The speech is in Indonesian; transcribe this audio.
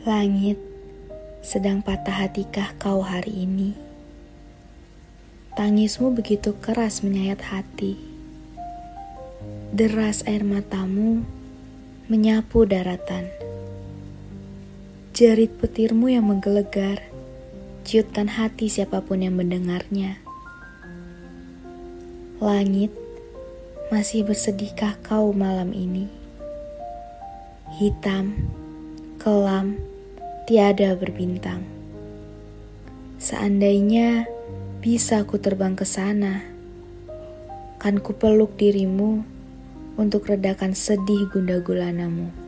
Langit, sedang patah hatikah kau hari ini? Tangismu begitu keras menyayat hati. Deras air matamu menyapu daratan. Jerit petirmu yang menggelegar, ciutkan hati siapa pun yang mendengarnya. Langit, masih bersedihkah kau malam ini? Hitam, kelam, tiada berbintang. Seandainya bisa ku terbang ke sana, kan ku peluk dirimu untuk redakan sedih gunda gulanamu.